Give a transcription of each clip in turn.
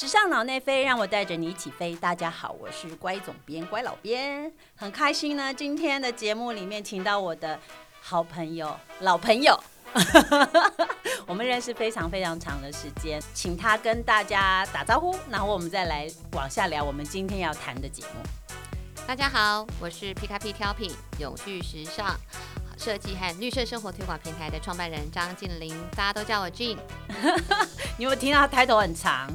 时尚脑内飞，让我带着你一起飞。大家好，我是乖总编乖老编，很开心呢。今天的节目里面，请到我的好朋友、老朋友，我们认识非常非常长的时间，请他跟大家打招呼，然后我们再来往下聊我们今天要谈的节目。大家好，我是皮卡皮挑品永续时尚。设计和绿色生活推广平台的创办人张静玲，大家都叫我 Jean。你有没有听到他抬头很长？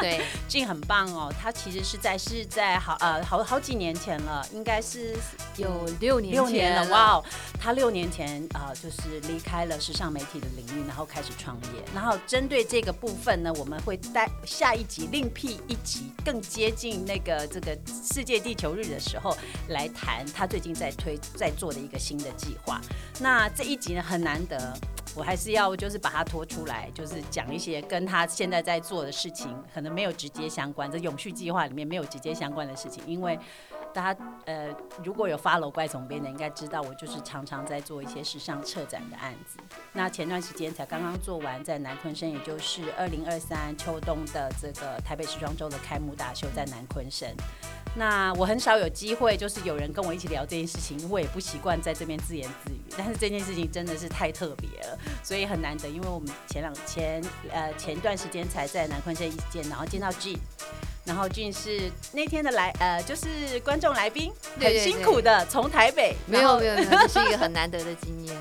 对，Jean 很棒哦。他其实是在是在好呃好好几年前了，应该是有六年六年了。哇哦，他六年前啊就是离开了时尚媒体的领域，然后开始创业。然后针对这个部分呢，我们会带下一集另辟一集，更接近那个这个世界地球日的时候来谈他最近在推在做的一个新的。计划，那这一集呢很难得，我还是要就是把它拖出来，就是讲一些跟他现在在做的事情可能没有直接相关，这永续计划里面没有直接相关的事情。因为大家呃如果有 follow 怪总编的，应该知道我就是常常在做一些时尚策展的案子。那前段时间才刚刚做完在南昆生，也就是二零二三秋冬的这个台北时装周的开幕大秀在南昆生。那我很少有机会，就是有人跟我一起聊这件事情，我也不习惯在这边自言自语。但是这件事情真的是太特别了，所以很难得。因为我们前两前呃前一段时间才在南昆山一见，然后见到 G，然后俊是那天的来呃就是观众来宾，很辛苦的从台北，没有没有没有，这是一个很难得的经验。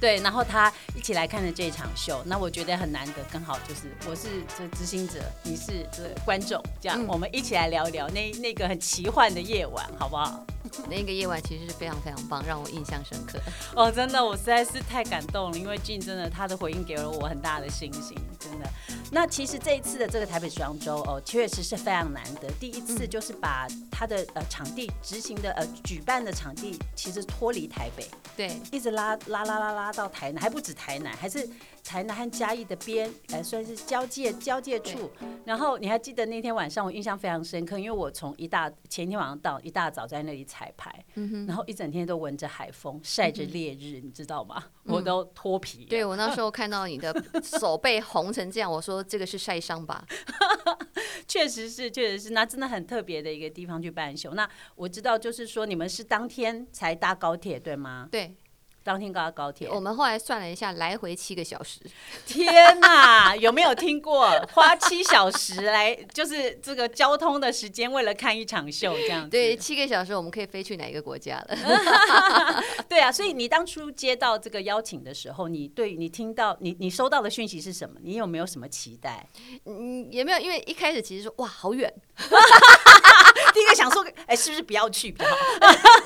对，然后他一起来看了这场秀，那我觉得很难得，刚好就是我是这执行者，你是这观众，这样我们一起来聊一聊那那个很奇幻的夜晚，好不好？那个夜晚其实是非常非常棒，让我印象深刻。哦，真的，我实在是太感动了，因为俊真的他的回应给了我很大的信心，真的。那其实这一次的这个台北时装周哦，确实是非常难得，第一次就是把他的呃场地执行的呃举办的场地其实脱离台北，对，一直拉拉拉拉拉到台南，还不止台南，还是。台南和嘉义的边，呃，算是交界交界处。然后你还记得那天晚上，我印象非常深刻，因为我从一大前一天晚上到一大早在那里彩排，然后一整天都闻着海风，晒着烈日，你知道吗？我都脱皮。对我那时候看到你的手背红成这样，我说这个是晒伤吧？确实是，确实是，那真的很特别的一个地方去办秀。那我知道，就是说你们是当天才搭高铁，对吗？对。当天高高铁，我们后来算了一下，来回七个小时。天哪，有没有听过花七小时来，就是这个交通的时间，为了看一场秀这样？对，七个小时我们可以飞去哪一个国家了？对啊，所以你当初接到这个邀请的时候，你对你听到你你收到的讯息是什么？你有没有什么期待？嗯，也没有，因为一开始其实说哇好远，第一个想说，哎，是不是不要去比较好？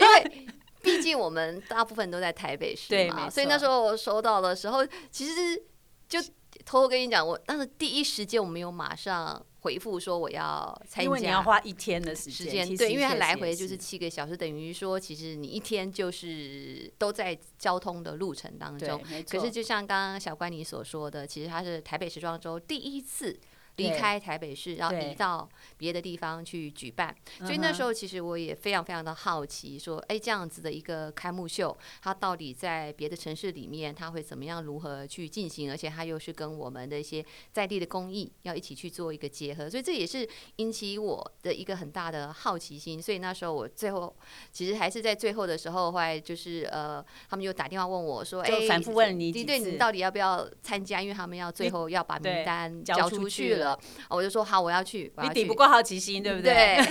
因为。毕竟我们大部分都在台北市嘛，所以那时候我收到的时候，其实就偷偷跟你讲，我当时第一时间我没有马上回复说我要参加，因为你要花一天的时间，对，因为它来回就是七个小时，等于说其实你一天就是都在交通的路程当中。可是就像刚刚小关你所说的，其实它是台北时装周第一次。离开台北市，然后移到别的地方去举办，所以那时候其实我也非常非常的好奇，说，哎，这样子的一个开幕秀，它到底在别的城市里面，它会怎么样，如何去进行？而且它又是跟我们的一些在地的工艺要一起去做一个结合，所以这也是引起我的一个很大的好奇心。所以那时候我最后其实还是在最后的时候，后来就是呃，他们又打电话问我说，哎，反复问你，对，你到底要不要参加？因为他们要最后要把名单交出去了。我就说好，我要去。你抵不过好奇心，对不对？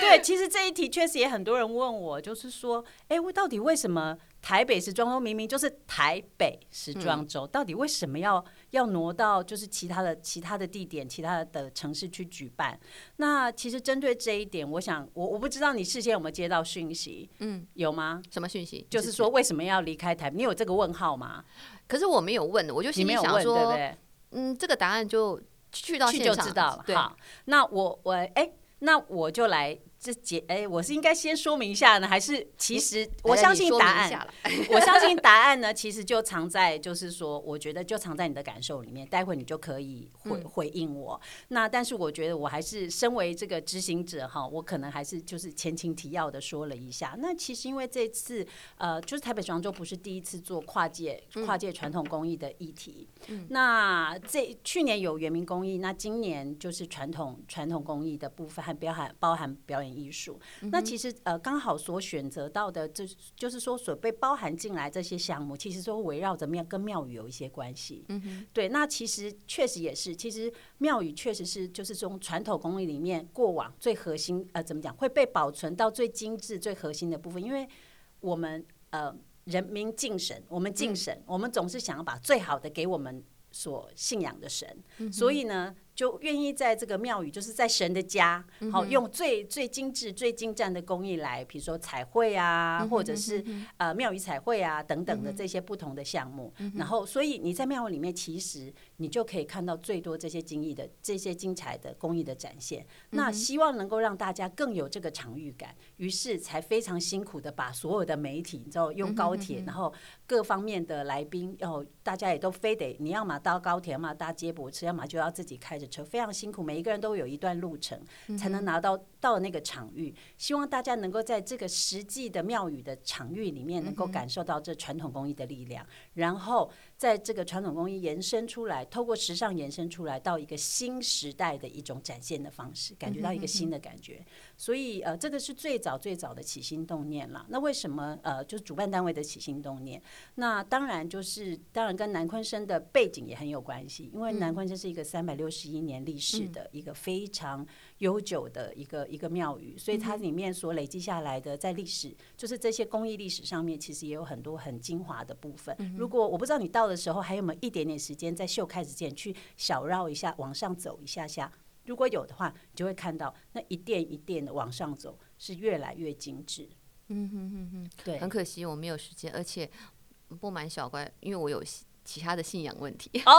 对，其实这一题确实也很多人问我，就是说，哎，我到底为什么台北时装周明明就是台北时装周，到底为什么要要挪到就是其他的其他的地点、其他的城市去举办？那其实针对这一点，我想我我不知道你事先有没有接到讯息，嗯，有吗？什么讯息？就是说为什么要离开台？你有这个问号吗？可是我没有问，我就心里想说，对不对？嗯，这个答案就去到去就知道了。好，那我我哎，那我就来这解哎，我是应该先说明一下呢，还是其实我相信答案？我相信答案呢，其实就藏在就是说，我觉得就藏在你的感受里面。待会你就可以回回应我。那但是我觉得我还是身为这个执行者哈，我可能还是就是前情提要的说了一下。那其实因为这次呃，就是台北时装周不是第一次做跨界跨界传统工艺的议题。那这去年有原民工艺，那今年就是传统传统工艺的部分，还包含包含表演艺术。那其实呃，刚好所选择到的，这就是说所被包含进来这些项目，其实都围绕着庙跟庙宇有一些关系。嗯哼，对。那其实确实也是，其实庙宇确实是就是从传统工艺里面过往最核心呃，怎么讲会被保存到最精致、最核心的部分，因为我们呃人民敬神，我们敬神，我们总是想要把最好的给我们所信仰的神，所以呢。就愿意在这个庙宇，就是在神的家，好用最最精致、最精湛的工艺来，比如说彩绘啊，或者是呃庙宇彩绘啊等等的这些不同的项目。然后，所以你在庙宇里面，其实你就可以看到最多这些精益的、这些精彩的工艺的展现。那希望能够让大家更有这个场域感，于是才非常辛苦的把所有的媒体，你知道，用高铁，然后各方面的来宾，然后大家也都非得你要么搭高铁要嘛，搭接驳车，要么就要自己开着。车非常辛苦，每一个人都有一段路程才能拿到到那个场域。希望大家能够在这个实际的庙宇的场域里面，能够感受到这传统工艺的力量，然后。在这个传统工艺延伸出来，透过时尚延伸出来，到一个新时代的一种展现的方式，感觉到一个新的感觉。所以呃，这个是最早最早的起心动念了。那为什么呃，就是主办单位的起心动念？那当然就是当然跟南昆生的背景也很有关系，因为南昆生是一个三百六十一年历史的一个非常悠久的一个一个庙宇，所以它里面所累积下来的在历史，就是这些工艺历史上面，其实也有很多很精华的部分。如果我不知道你到。的时候还有没有一点点时间，在秀开始前去小绕一下，往上走一下下。如果有的话，你就会看到那一垫一垫的往上走，是越来越精致。嗯哼哼哼，对，很可惜我没有时间，而且不瞒小乖，因为我有。其他的信仰问题。哦，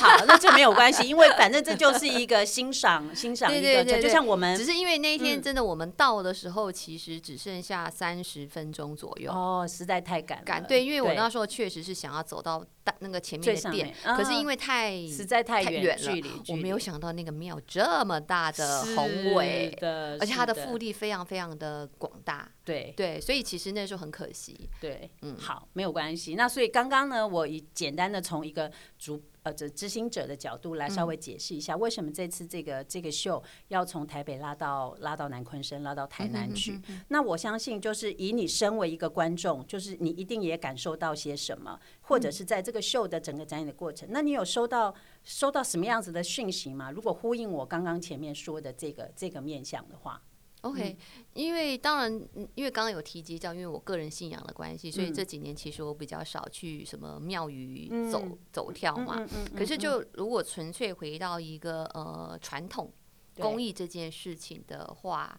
好，那这没有关系，因为反正这就是一个欣赏欣赏一个，就像我们只是因为那一天真的我们到的时候，其实只剩下三十分钟左右。哦，实在太赶赶对，因为我那时候确实是想要走到大那个前面的店，可是因为太实在太远了，我没有想到那个庙这么大的宏伟的，而且它的腹地非常非常的广大，对对，所以其实那时候很可惜，对，嗯，好，没有关系。那所以刚刚呢，我以简单。的从一个主呃这执行者的角度来稍微解释一下，为什么这次这个这个秀要从台北拉到拉到南昆生，拉到台南去？那我相信就是以你身为一个观众，就是你一定也感受到些什么，或者是在这个秀的整个展演的过程，那你有收到收到什么样子的讯息吗？如果呼应我刚刚前面说的这个这个面向的话。OK，因为当然，因为刚刚有提及到，因为我个人信仰的关系，所以这几年其实我比较少去什么庙宇走走跳嘛。可是，就如果纯粹回到一个呃传统工艺这件事情的话，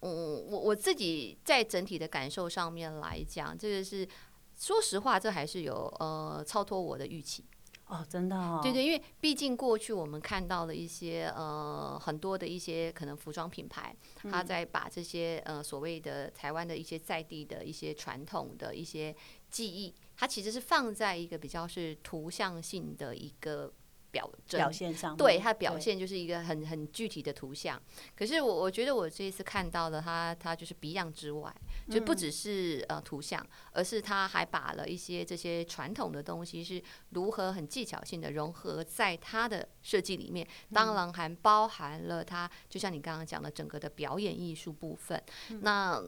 嗯，我我自己在整体的感受上面来讲，这个是说实话，这还是有呃超脱我的预期。哦，真的哦，对对，因为毕竟过去我们看到了一些呃很多的一些可能服装品牌，他在把这些呃所谓的台湾的一些在地的一些传统的一些技艺，它其实是放在一个比较是图像性的一个。表表现上，对他的表现就是一个很很具体的图像。可是我我觉得我这一次看到的，他，他就是鼻样之外，就不只是呃图像，而是他还把了一些这些传统的东西是如何很技巧性的融合在他的设计里面。当然还包含了他，就像你刚刚讲的整个的表演艺术部分。那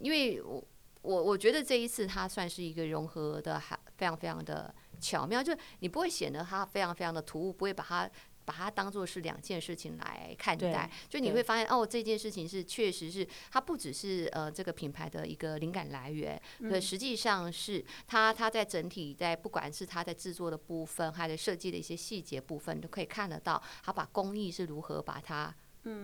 因为我我我觉得这一次他算是一个融合的，还非常非常的。巧妙，就是你不会显得它非常非常的突兀，不会把它把它当做是两件事情来看待。就你会发现，哦，这件事情是确实是它不只是呃这个品牌的一个灵感来源，可实际上是它它在整体在不管是它在制作的部分，还是设计的一些细节部分，都可以看得到，它把工艺是如何把它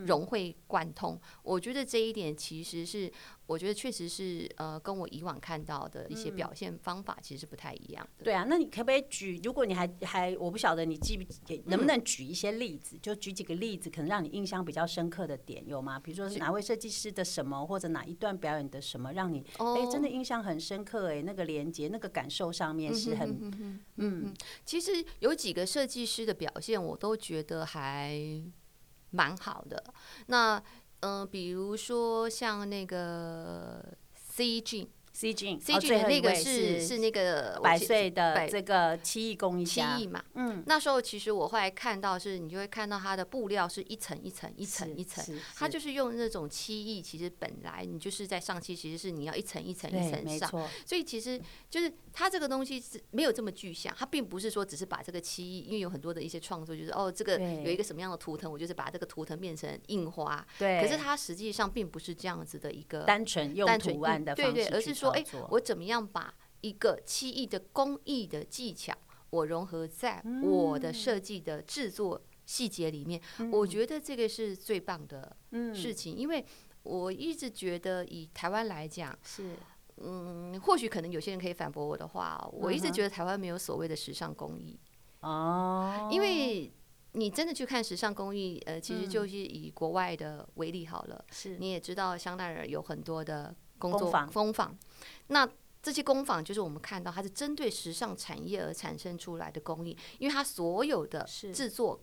融会贯通。我觉得这一点其实是，我觉得确实是呃，跟我以往看到的一些表现方法其实是不太一样的。对啊，那你可不可以举？如果你还还我不晓得你记不记能不能举一些例子，就举几个例子，可能让你印象比较深刻的点有吗？比如说是哪位设计师的什么，或者哪一段表演的什么，让你哎真的印象很深刻？哎，那个连接、那个感受上面是很嗯，其实有几个设计师的表现，我都觉得还。蛮好的，那嗯，比如说像那个 C G。C G C G 的那个是是那个百岁的这个七艺工艺七艺嘛，嗯，那时候其实我后来看到是，你就会看到它的布料是一层一层一层一层，它就是用那种漆艺，其实本来你就是在上漆，其实是你要一层一层一层上，所以其实就是它这个东西是没有这么具象，它并不是说只是把这个漆艺，因为有很多的一些创作就是哦，这个有一个什么样的图腾，我就是把这个图腾变成印花，对，可是它实际上并不是这样子的一个单纯用图案的方式，对对，而是说。哎，我怎么样把一个漆艺的工艺的技巧，我融合在我的设计的制作细节里面？我觉得这个是最棒的事情，因为我一直觉得以台湾来讲，是。嗯，或许可能有些人可以反驳我的话，我一直觉得台湾没有所谓的时尚工艺。哦，因为你真的去看时尚工艺，呃，其实就是以国外的为例好了，是。你也知道，香奈儿有很多的。工作工坊，那这些工坊就是我们看到它是针对时尚产业而产生出来的工艺，因为它所有的制作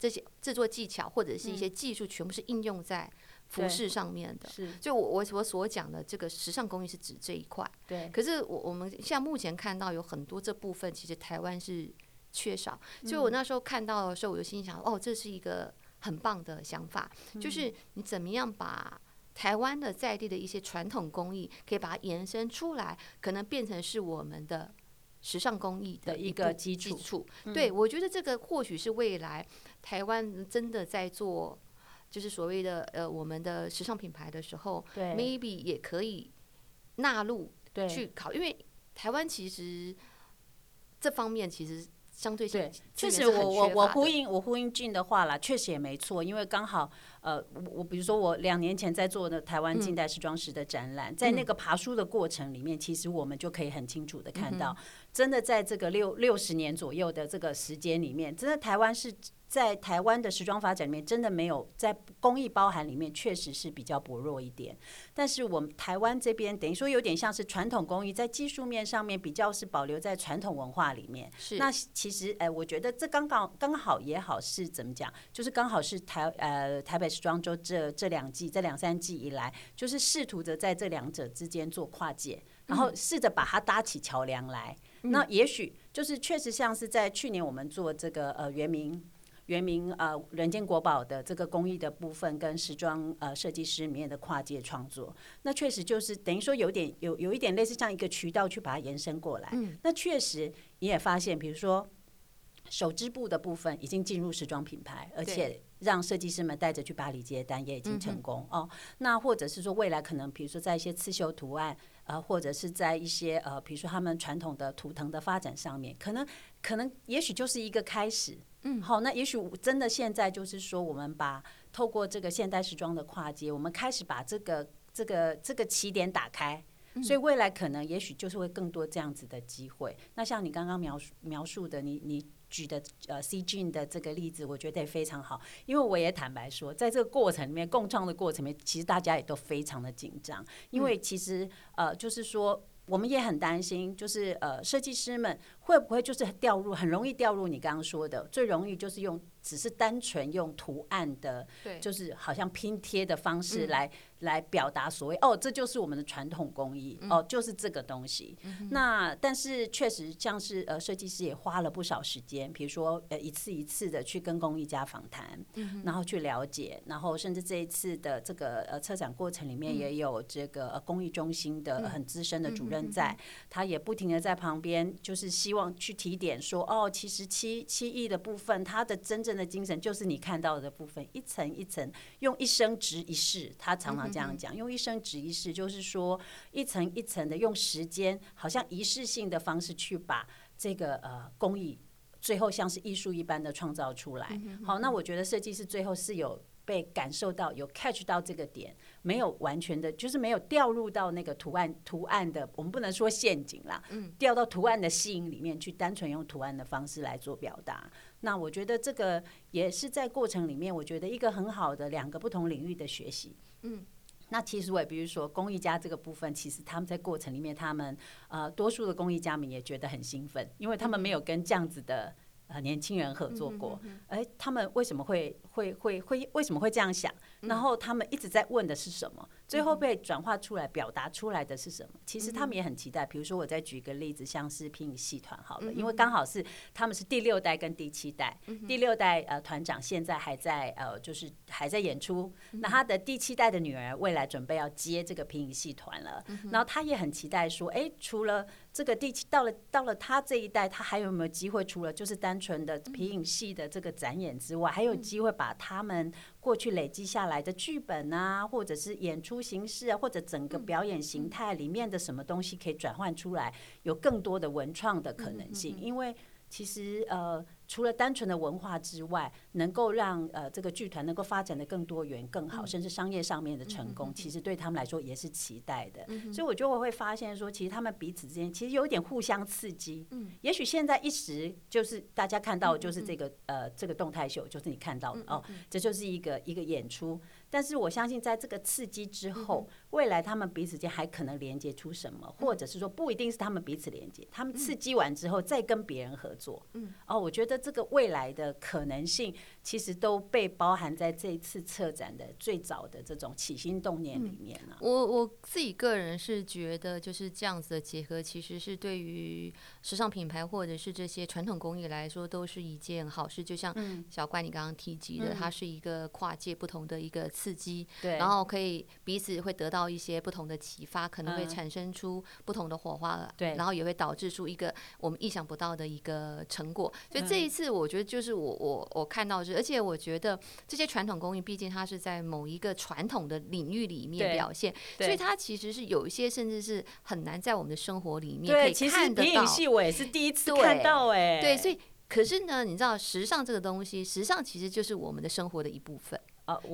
这些制作技巧或者是一些技术，全部是应用在服饰上面的。是，就我我我所讲的这个时尚工艺是指这一块。对。可是我我们现在目前看到有很多这部分，其实台湾是缺少。所以我那时候看到的时候，我就心想：哦，这是一个很棒的想法，就是你怎么样把。台湾的在地的一些传统工艺，可以把它延伸出来，可能变成是我们的时尚工艺的一个基础。对，我觉得这个或许是未来台湾真的在做，就是所谓的呃我们的时尚品牌的时候，maybe 也可以纳入去考，因为台湾其实这方面其实。相对对，确实我我我呼应我呼应俊的话啦，确实也没错，因为刚好呃，我比如说我两年前在做的台湾近代时装史的展览，在那个爬书的过程里面，其实我们就可以很清楚的看到，真的在这个六六十年左右的这个时间里面，真的台湾是。在台湾的时装发展里面，真的没有在工艺包含里面，确实是比较薄弱一点。但是我们台湾这边等于说有点像是传统工艺，在技术面上面比较是保留在传统文化里面。是。那其实，哎，我觉得这刚刚刚好也好是怎么讲？就是刚好是台呃台北时装周这这两季这两三季以来，就是试图着在这两者之间做跨界，然后试着把它搭起桥梁来。那也许就是确实像是在去年我们做这个呃原名。原名呃人间国宝的这个工艺的部分，跟时装呃设计师里面的跨界创作，那确实就是等于说有点有有一点类似这样一个渠道去把它延伸过来。嗯，那确实你也发现，比如说手织布的部分已经进入时装品牌，而且让设计师们带着去巴黎接单也已经成功哦。那或者是说未来可能比如说在一些刺绣图案，呃或者是在一些呃比如说他们传统的图腾的发展上面，可能可能也许就是一个开始。嗯，好，那也许真的现在就是说，我们把透过这个现代时装的跨界，我们开始把这个这个这个起点打开，所以未来可能也许就是会更多这样子的机会。那像你刚刚描述描述的，你你举的呃 C G 的这个例子，我觉得也非常好，因为我也坦白说，在这个过程里面，共创的过程里面，其实大家也都非常的紧张，因为其实呃就是说。我们也很担心，就是呃，设计师们会不会就是掉入很容易掉入你刚刚说的，最容易就是用只是单纯用图案的，对，就是好像拼贴的方式来。来表达所谓哦，这就是我们的传统工艺哦，就是这个东西。那但是确实像是呃，设计师也花了不少时间，比如说呃，一次一次的去跟工艺家访谈，然后去了解，然后甚至这一次的这个呃策展过程里面也有这个呃工艺中心的很资深的主任在，他也不停的在旁边，就是希望去提点说哦，其实七七亿的部分，它的真正的精神就是你看到的部分，一层一层用一生值一世，他常常。这样讲，用一生值一世，就是说一层一层的用时间，好像仪式性的方式去把这个呃工艺，最后像是艺术一般的创造出来。好，那我觉得设计师最后是有。被感受到，有 catch 到这个点，没有完全的，就是没有掉入到那个图案图案的，我们不能说陷阱啦，嗯，掉到图案的吸引里面去，单纯用图案的方式来做表达。那我觉得这个也是在过程里面，我觉得一个很好的两个不同领域的学习，嗯。那其实我也比如说公益家这个部分，其实他们在过程里面，他们呃多数的公益家们也觉得很兴奋，因为他们没有跟这样子的。呃，年轻人合作过，哎，他们为什么会会会会为什么会这样想？然后他们一直在问的是什么？最后被转化出来、表达出来的是什么？其实他们也很期待。比如说，我再举一个例子，像是皮影戏团好了，因为刚好是他们是第六代跟第七代，第六代呃团长现在还在呃就是还在演出，那他的第七代的女儿未来准备要接这个皮影戏团了，然后他也很期待说，哎，除了这个第七到了到了他这一代，他还有没有机会？除了就是单纯的皮影戏的这个展演之外，还有机会把他们过去累积下来的剧本啊，或者是演出形式啊，或者整个表演形态里面的什么东西可以转换出来，有更多的文创的可能性，因为。其实，呃，除了单纯的文化之外，能够让呃这个剧团能够发展的更多元、更好，甚至商业上面的成功，其实对他们来说也是期待的。所以，我就会发现说，其实他们彼此之间其实有一点互相刺激。嗯，也许现在一时就是大家看到就是这个呃这个动态秀，就是你看到的哦，这就是一个一个演出。但是我相信，在这个刺激之后，未来他们彼此间还可能连接出什么，或者是说不一定是他们彼此连接，他们刺激完之后再跟别人合作。嗯，哦，我觉得这个未来的可能性，其实都被包含在这一次策展的最早的这种起心动念里面了。我我自己个人是觉得，就是这样子的结合，其实是对于时尚品牌或者是这些传统工艺来说，都是一件好事。就像小怪你刚刚提及的，它是一个跨界不同的一个。刺激，对，然后可以彼此会得到一些不同的启发，可能会产生出不同的火花，对，然后也会导致出一个我们意想不到的一个成果。所以这一次，我觉得就是我我我看到是，而且我觉得这些传统工艺，毕竟它是在某一个传统的领域里面表现，所以它其实是有一些甚至是很难在我们的生活里面可以看得到。戏我也是第一次看到，哎，对，所以可是呢，你知道时尚这个东西，时尚其实就是我们的生活的一部分。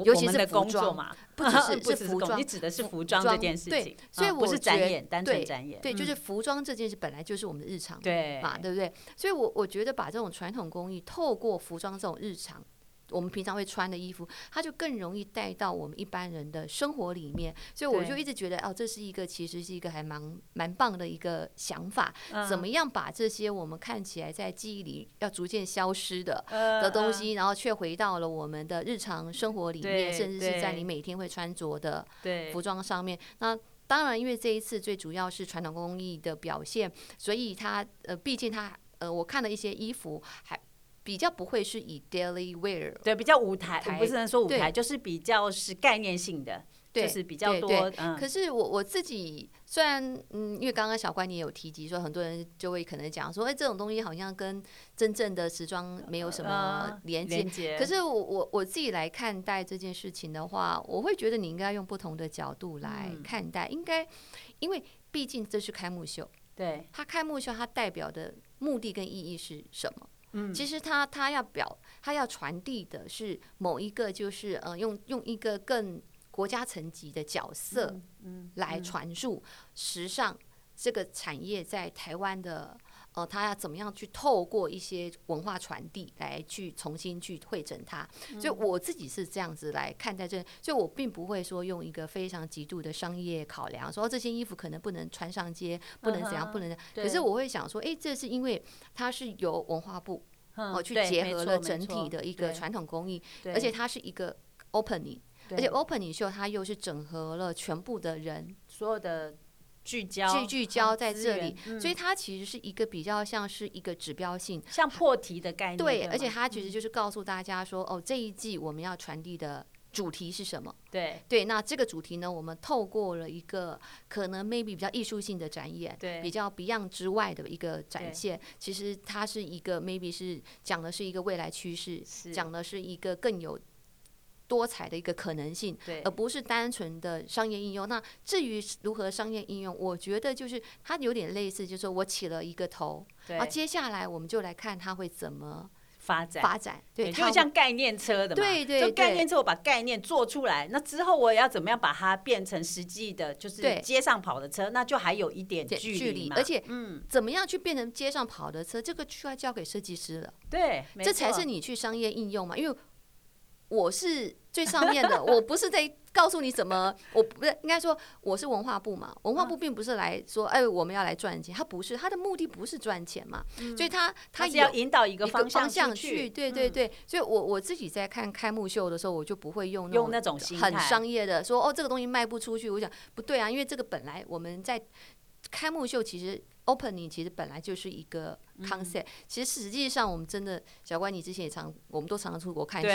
尤其是工作嘛，不只是 是服装，你指的是服装这件事情，所以我是展演，单纯展演，对，就是服装这件事本来就是我们的日常，对嘛，对不对？所以我我觉得把这种传统工艺透过服装这种日常。我们平常会穿的衣服，它就更容易带到我们一般人的生活里面，所以我就一直觉得，哦，这是一个其实是一个还蛮蛮棒的一个想法。怎么样把这些我们看起来在记忆里要逐渐消失的的东西，然后却回到了我们的日常生活里面，甚至是在你每天会穿着的服装上面。那当然，因为这一次最主要是传统工艺的表现，所以它呃，毕竟它呃，我看了一些衣服还。比较不会是以 daily wear，对，比较舞台，不是能说舞台，就是比较是概念性的，就是比较多。嗯，可是我我自己虽然嗯，因为刚刚小关你也有提及说，很多人就会可能讲说，哎，这种东西好像跟真正的时装没有什么连接。可是我我我自己来看待这件事情的话，我会觉得你应该用不同的角度来看待，应该因为毕竟这是开幕秀，对，它开幕秀它代表的目的跟意义是什么？其实他他要表他要传递的是某一个就是呃用用一个更国家层级的角色嗯。来传述时尚这个产业在台湾的呃他要怎么样去透过一些文化传递来去重新去会诊它，所以我自己是这样子来看待这，所以我并不会说用一个非常极度的商业考量，说这些衣服可能不能穿上街，不能怎样，不能。可是我会想说，哎，这是因为它是由文化部。哦，去结合了整体的一个传统工艺，而且它是一个 opening，而且 opening show 它又是整合了全部的人，所有的聚焦聚聚焦在这里，所以它其实是一个比较像是一个指标性，像破题的概念。对，而且它其实就是告诉大家说，哦，这一季我们要传递的。主题是什么？对对，那这个主题呢？我们透过了一个可能 maybe 比较艺术性的展演，对，比较 Beyond 之外的一个展现。其实它是一个 maybe 是讲的是一个未来趋势，讲的是一个更有多彩的一个可能性，对，而不是单纯的商业应用。那至于如何商业应用，我觉得就是它有点类似，就是说我起了一个头，啊，接下来我们就来看它会怎么。发展发展，对，就像概念车的嘛，对对，就概念车，我把概念做出来，那之后我要怎么样把它变成实际的，就是街上跑的车，那就还有一点距离，而且，嗯，怎么样去变成街上跑的车，这个需要交给设计师了，对，这才是你去商业应用嘛，因为我是最上面的，我不是在。告诉你怎么？我不是应该说我是文化部嘛？文化部并不是来说，哎，我们要来赚钱。他不是，他的目的不是赚钱嘛？所以他他要引导一个方向去。对对对。所以我我自己在看开幕秀的时候，我就不会用用那种很商业的说哦，这个东西卖不出去。我想不对啊，因为这个本来我们在开幕秀其实。Opening 其实本来就是一个 concept，其实实际上我们真的，小关你之前也常，我们都常常出国看秀，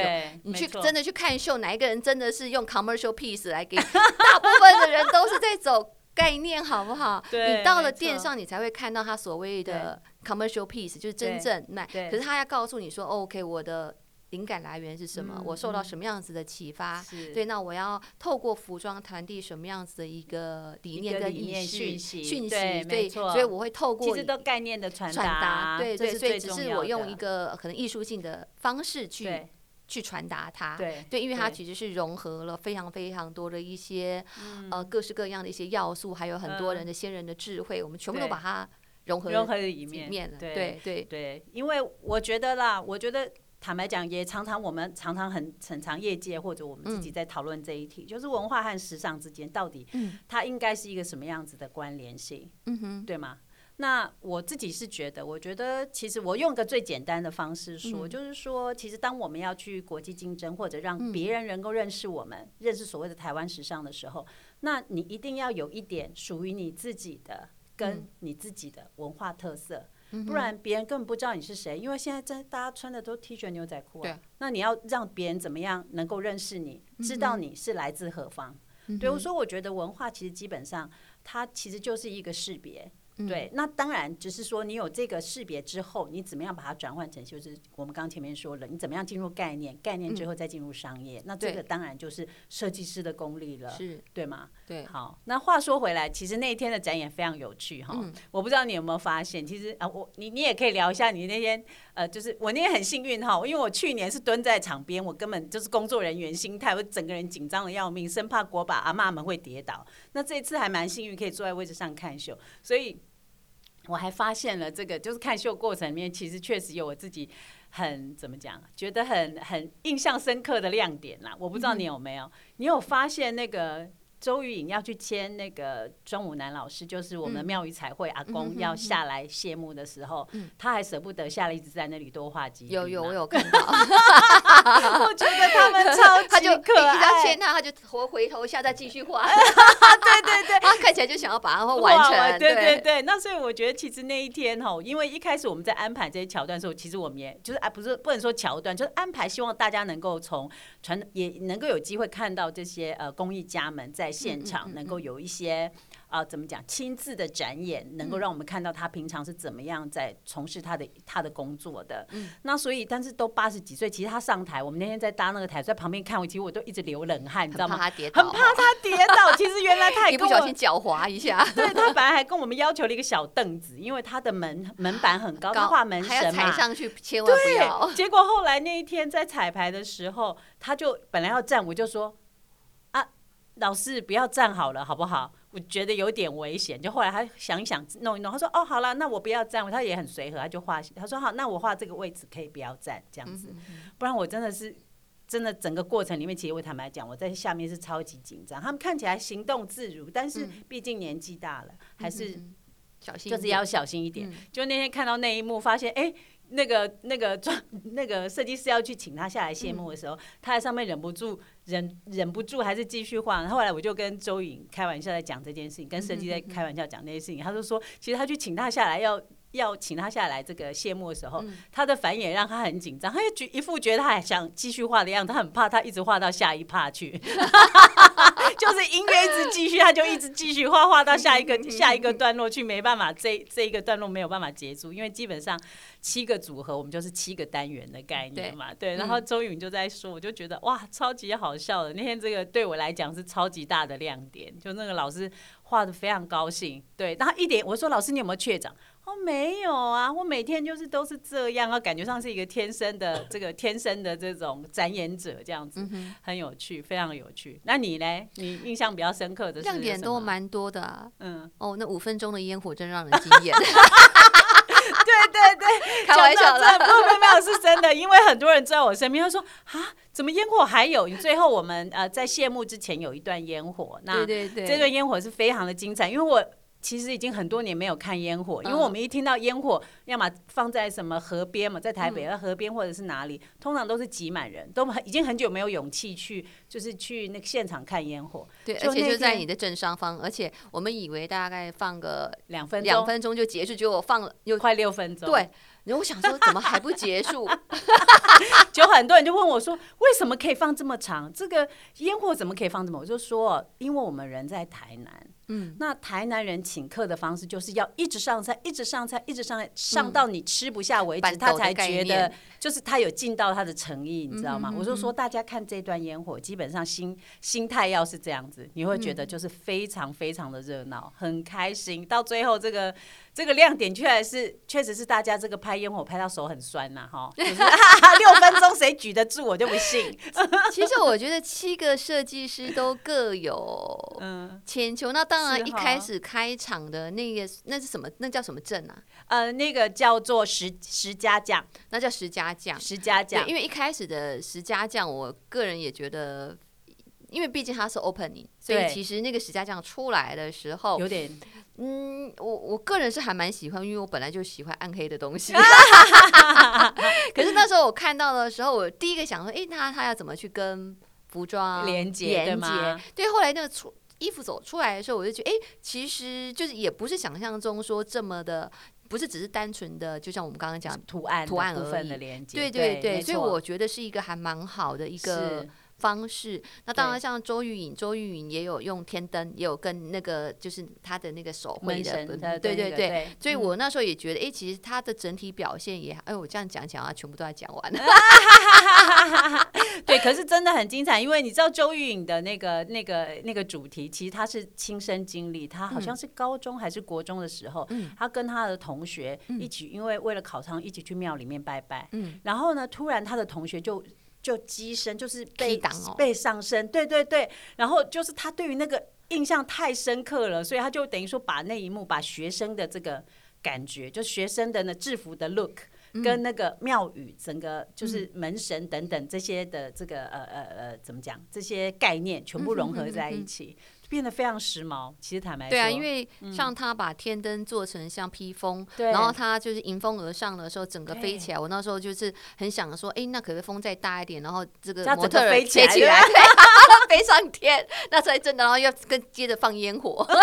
你去真的去看秀，哪一个人真的是用 commercial piece 来给？大部分的人都是在走概念，好不好？你到了店上，你才会看到他所谓的 commercial piece，就是真正卖。可是他要告诉你说，OK，我的。灵感来源是什么？我受到什么样子的启发？对，那我要透过服装传递什么样子的一个理念跟意识讯息？对，所以我会透过其实都概念的传达，对对，所以只是我用一个可能艺术性的方式去去传达它。对对，因为它其实是融合了非常非常多的一些呃各式各样的一些要素，还有很多人的先人的智慧，我们全部都把它融合融合在里面了。对对对，因为我觉得啦，我觉得。坦白讲，也常常我们常常很很常业界或者我们自己在讨论这一题，就是文化和时尚之间到底它应该是一个什么样子的关联性，嗯哼，对吗？那我自己是觉得，我觉得其实我用个最简单的方式说，就是说，其实当我们要去国际竞争或者让别人能够认识我们、认识所谓的台湾时尚的时候，那你一定要有一点属于你自己的跟你自己的文化特色。不然别人根本不知道你是谁，因为现在在大家穿的都 T 恤牛仔裤啊。那你要让别人怎么样能够认识你，知道你是来自何方？对我说，我觉得文化其实基本上它其实就是一个识别。对，那当然只是说你有这个识别之后，你怎么样把它转换成，就是我们刚刚前面说了，你怎么样进入概念，概念之后再进入商业，那这个当然就是设计师的功力了，是对吗？对，好，那话说回来，其实那一天的展演非常有趣哈，我不知道你有没有发现，其实啊，我你你也可以聊一下你那天，呃，就是我那天很幸运哈，因为我去年是蹲在场边，我根本就是工作人员心态，我整个人紧张的要命，生怕国宝阿妈们会跌倒，那这次还蛮幸运，可以坐在位置上看秀，所以。我还发现了这个，就是看秀过程里面，其实确实有我自己很怎么讲，觉得很很印象深刻的亮点啦。我不知道你有没有，你有发现那个？周瑜颖要去签那个庄武南老师，就是我们庙宇彩绘阿公要下来谢幕的时候，他还舍不得下来，一直在那里多画几有有我有看到，我觉得他们超他就可爱，他签他他就回回头一下再继续画，对对对，他看起来就想要把它完成，对对对。那所以我觉得其实那一天哈，因为一开始我们在安排这些桥段的时候，其实我们也就是啊不是不能说桥段，就是安排，希望大家能够从传也能够有机会看到这些呃工艺家们在。现场能够有一些啊，怎么讲亲自的展演，能够让我们看到他平常是怎么样在从事他的他的工作的。那所以，但是都八十几岁，其实他上台，我们那天在搭那个台，在旁边看，我其实我都一直流冷汗，你知道吗？很怕他跌倒，很怕他 跌倒。其实原来他也不小心脚滑一下，对他 本来还跟我们要求了一个小凳子，因为他的门门板很高，他画门神嘛，踩上去千万不要。结果后来那一天在彩排的时候，他就本来要站，我就说。老师不要站好了，好不好？我觉得有点危险。就后来他想一想，弄一弄，他说：“哦，好了，那我不要站。”他也很随和，他就画。他说：“好，那我画这个位置可以不要站，这样子。不然我真的是真的整个过程里面，其实我坦白讲，我在下面是超级紧张。他们看起来行动自如，但是毕竟年纪大了，还是小心，就是要小心一点。就那天看到那一幕，发现哎。”那个那个装那个设计师要去请他下来谢幕的时候，他在上面忍不住忍忍不住还是继续画。后来我就跟周颖开玩笑在讲这件事情，跟设计在开玩笑讲那些事情。他就说，其实他去请他下来要。要请他下来这个谢幕的时候，他的反应让他很紧张，他就一副觉得他还想继续画的样子，他很怕他一直画到下一趴去，就是音乐一直继续，他就一直继续画画到下一个下一个段落去，没办法，这这一个段落没有办法结束，因为基本上七个组合，我们就是七个单元的概念嘛，对。然后周允就在说，我就觉得哇，超级好笑的，那天这个对我来讲是超级大的亮点，就那个老师画的非常高兴，对，然后一点我说老师你有没有确诊？哦，没有啊，我每天就是都是这样啊，感觉上是一个天生的这个天生的这种展演者这样子，很有趣，非常有趣。那你呢？你印象比较深刻的亮点都蛮多的啊。嗯，哦，那五分钟的烟火真让人惊艳。对对对，开玩笑的，不不没有是真的，因为很多人在我身边，他说啊，怎么烟火还有？你最后我们呃在谢幕之前有一段烟火，那对对对，这段烟火是非常的精彩，因为我。其实已经很多年没有看烟火，因为我们一听到烟火，要么放在什么河边嘛，在台北的河边或者是哪里，通常都是挤满人，都已经很久没有勇气去，就是去那个现场看烟火。对，而且就在你的正上方，而且我们以为大概放个两分两分钟就结束，结果放了又快六分钟。对。然后我想说，怎么还不结束？就很多人就问我说，为什么可以放这么长？这个烟火怎么可以放这么？我就说，因为我们人在台南。嗯，那台南人请客的方式就是要一直上菜，一直上菜，一直上菜，上到你吃不下为止，他才觉得就是他有尽到他的诚意，你知道吗？我就说，大家看这段烟火，基本上心心态要是这样子，你会觉得就是非常非常的热闹，很开心。到最后这个。这个亮点确实是，确实是大家这个拍烟火拍到手很酸呐，哈，六分钟谁举得住我就不信。其实我觉得七个设计师都各有 嗯千秋。那当然一开始开场的那个那是什么？那叫什么镇啊？呃，那个叫做十十家将，那叫十家将，十家将。因为一开始的十家将，我个人也觉得，因为毕竟它是 opening，所以其实那个十家将出来的时候有点。嗯，我我个人是还蛮喜欢，因为我本来就喜欢暗黑的东西。可是那时候我看到的时候，我第一个想说，哎，那他要怎么去跟服装连接？连接？对。后来那个出衣服走出来的时候，我就觉得，哎，其实就是也不是想象中说这么的，不是只是单纯的，就像我们刚刚讲图案图案而已。对对对，所以我觉得是一个还蛮好的一个。方式，那当然像周玉颖，周玉颖也有用天灯，也有跟那个就是他的那个手绘的，对对对，所以我那时候也觉得，哎，其实他的整体表现也，哎，我这样讲讲啊，全部都要讲完了。对，可是真的很精彩，因为你知道周玉颖的那个那个那个主题，其实他是亲身经历，他好像是高中还是国中的时候，他跟他的同学一起，因为为了考上一起去庙里面拜拜，嗯，然后呢，突然他的同学就。就机身就是被被上升，对对对，然后就是他对于那个印象太深刻了，所以他就等于说把那一幕，把学生的这个感觉，就学生的那制服的 look，跟那个庙宇整个就是门神等等这些的这个呃呃呃怎么讲，这些概念全部融合在一起。变得非常时髦，其实坦白说，对啊，因为像他把天灯做成像披风，然后他就是迎风而上的时候，整个飞起来。我那时候就是很想说，哎，那可不可以风再大一点，然后这个模特飞起来，飞上天，那才真的，然后要跟接着放烟火。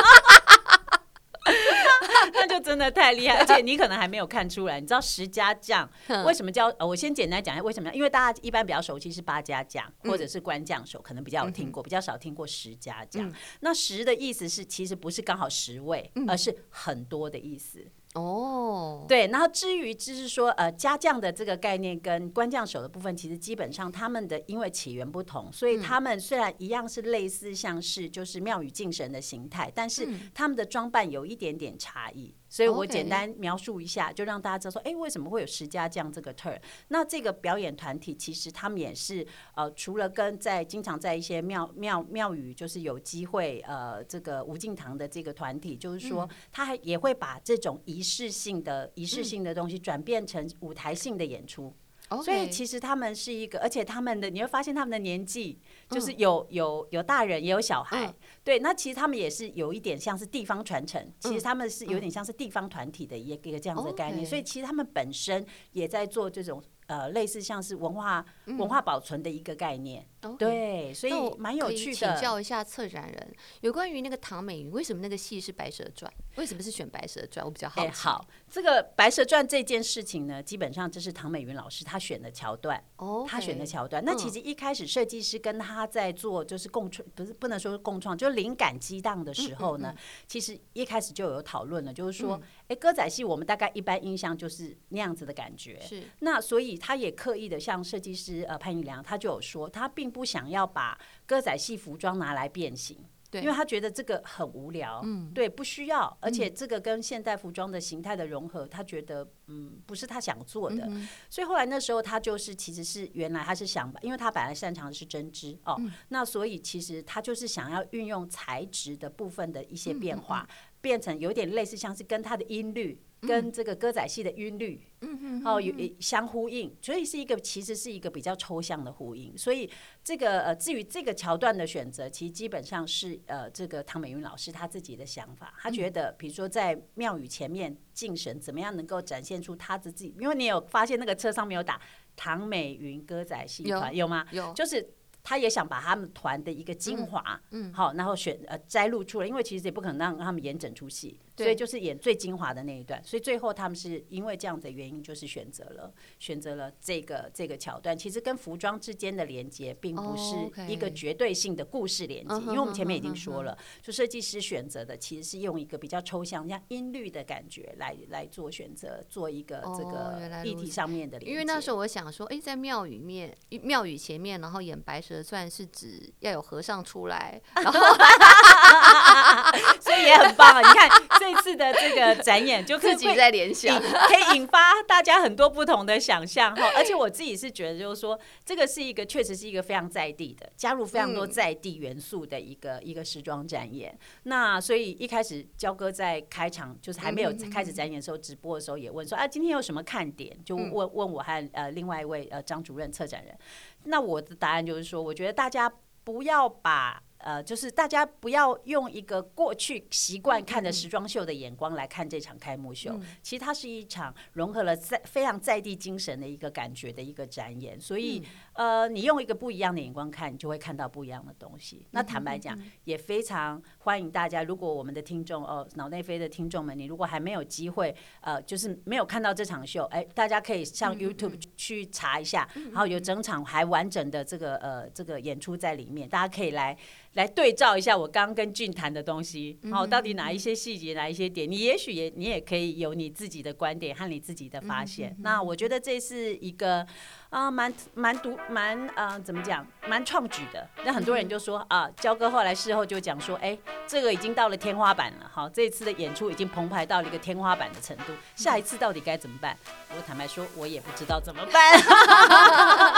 那就真的太厉害，而且你可能还没有看出来。你知道十家将为什么叫？呃，我先简单讲一下为什么？因为大家一般比较熟悉是八家将或者是官将手，可能比较有听过，比较少听过十家将。那十的意思是其实不是刚好十位，而是很多的意思。哦，对，然后至于就是说，呃，家将的这个概念跟官将手的部分，其实基本上他们的因为起源不同，所以他们虽然一样是类似像是就是庙宇敬神的形态，但是他们的装扮有一点点差异。所以我简单描述一下，就让大家知道说，哎，为什么会有十家将这个 turn？那这个表演团体其实他们也是呃，除了跟在经常在一些庙庙庙宇，就是有机会呃，这个吴敬堂的这个团体，就是说他还也会把这种仪式性的仪式性的东西转变成舞台性的演出。所以其实他们是一个，而且他们的你会发现他们的年纪就是有有有大人也有小孩，对，那其实他们也是有一点像是地方传承，其实他们是有点像是地方团体的一个这样子的概念，所以其实他们本身也在做这种。呃，类似像是文化文化保存的一个概念，对，所以蛮有趣的。请教一下策展人，有关于那个唐美云，为什么那个戏是《白蛇传》？为什么是选《白蛇传》？我比较好奇。好，这个《白蛇传》这件事情呢，基本上这是唐美云老师他选的桥段，哦，他选的桥段。那其实一开始设计师跟他在做就是共创，不是不能说是共创，就灵感激荡的时候呢，其实一开始就有讨论了，就是说，哎，歌仔戏我们大概一般印象就是那样子的感觉，是那所以。他也刻意的向设计师呃潘玉良，他就有说，他并不想要把歌仔戏服装拿来变形。对。因为他觉得这个很无聊，嗯，对，不需要，而且这个跟现代服装的形态的融合，他觉得嗯不是他想做的，所以后来那时候他就是其实是原来他是想，因为他本来擅长的是针织哦，那所以其实他就是想要运用材质的部分的一些变化，变成有点类似像是跟他的音律。跟这个歌仔戏的韵律，嗯哦有相呼应，所以是一个其实是一个比较抽象的呼应。所以这个呃，至于这个桥段的选择，其实基本上是呃，这个唐美云老师他自己的想法。他觉得，比如说在庙宇前面敬神，怎么样能够展现出他的自己？因为你有发现那个车上面有打唐美云歌仔戏团有吗？有，就是。他也想把他们团的一个精华，嗯，好，然后选呃摘录出来，因为其实也不可能让他们演整出戏，所以就是演最精华的那一段。所以最后他们是因为这样的原因，就是选择了选择了这个这个桥段。其实跟服装之间的连接，并不是一个绝对性的故事连接，因为我们前面已经说了，就设计师选择的其实是用一个比较抽象、像音律的感觉来来做选择，做一个这个议题上面的连接。因为那时候我想说，哎，在庙宇面庙宇前面，然后演白蛇。算是指要有和尚出来，然后 所以也很棒啊！你看这次的这个展演，就自己在联想，可以引发大家很多不同的想象哈。而且我自己是觉得，就是说这个是一个确实是一个非常在地的，加入非常多在地元素的一个一个时装展演。那所以一开始焦哥在开场就是还没有开始展演的时候，直播的时候也问说啊，今天有什么看点？就问问我和呃另外一位呃张主任策展人。那我的答案就是说，我觉得大家不要把。呃，就是大家不要用一个过去习惯看的时装秀的眼光来看这场开幕秀，其实它是一场融合了在非常在地精神的一个感觉的一个展演。所以，呃，你用一个不一样的眼光看，你就会看到不一样的东西。那坦白讲，也非常欢迎大家。如果我们的听众哦，脑内飞的听众们，你如果还没有机会，呃，就是没有看到这场秀，哎，大家可以上 YouTube 去查一下，然后有整场还完整的这个呃这个演出在里面，大家可以来。来对照一下我刚刚跟俊谈的东西，好，到底哪一些细节，哪一些点，你也许也你也可以有你自己的观点和你自己的发现。那我觉得这是一个。啊，蛮蛮独蛮啊，怎么讲，蛮创举的。那很多人就说啊，焦哥后来事后就讲说，哎，这个已经到了天花板了，好，这一次的演出已经澎湃到了一个天花板的程度，下一次到底该怎么办？我坦白说，我也不知道怎么办。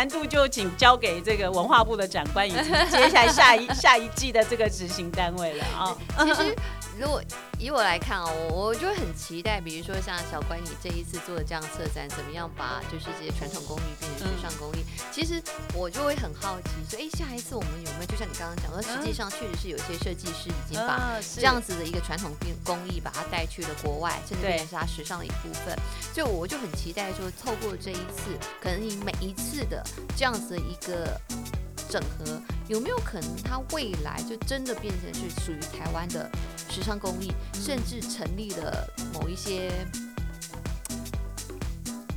难度就请交给这个文化部的长官以及接下来下一下一季的这个执行单位了啊。其实。如果以我来看哦，我我就会很期待，比如说像小关你这一次做的这样策展，怎么样把就是这些传统工艺变成时尚工艺？其实我就会很好奇，说哎，下一次我们有没有就像你刚刚讲说，实际上确实是有些设计师已经把这样子的一个传统工艺把它带去了国外，甚至变成是它时尚的一部分。就我就很期待说，透过这一次，可能你每一次的这样子的一个。整合有没有可能，它未来就真的变成是属于台湾的时尚工艺，甚至成立了某一些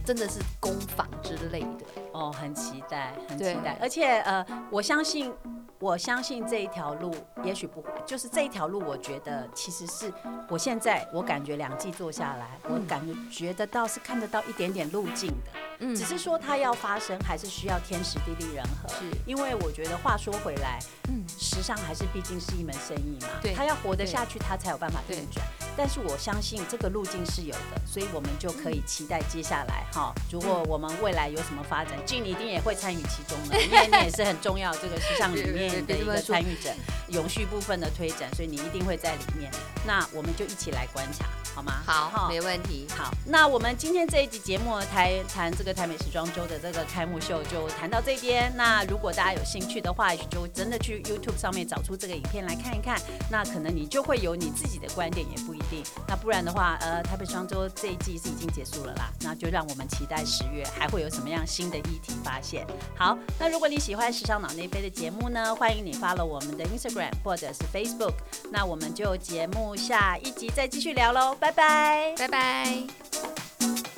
真的是工坊之类的？哦，很期待，很期待，而且呃，我相信。我相信这一条路也许不，就是这一条路，我觉得其实是我现在我感觉两季做下来，我感觉觉得到是看得到一点点路径的，嗯，只是说它要发生，还是需要天时地利人和。是，因为我觉得话说回来，嗯，时尚还是毕竟是一门生意嘛，对，它要活得下去，它才有办法运转。但是我相信这个路径是有的，所以我们就可以期待接下来哈，如果我们未来有什么发展，俊一定也会参与其中的，因为你也是很重要这个时尚里面。的一个参与者，永续部分的推展，所以你一定会在里面。那我们就一起来观察，好吗？好，没问题。好，那我们今天这一集节目谈谈这个台美时装周的这个开幕秀，就谈到这边。那如果大家有兴趣的话，就真的去 YouTube 上面找出这个影片来看一看。那可能你就会有你自己的观点，也不一定。那不然的话，呃，台北时装周这一季是已经结束了啦。那就让我们期待十月还会有什么样新的议题发现。好，那如果你喜欢时尚脑内飞的节目呢？欢迎你发了我们的 Instagram 或者是 Facebook，那我们就节目下一集再继续聊喽，拜拜。拜拜。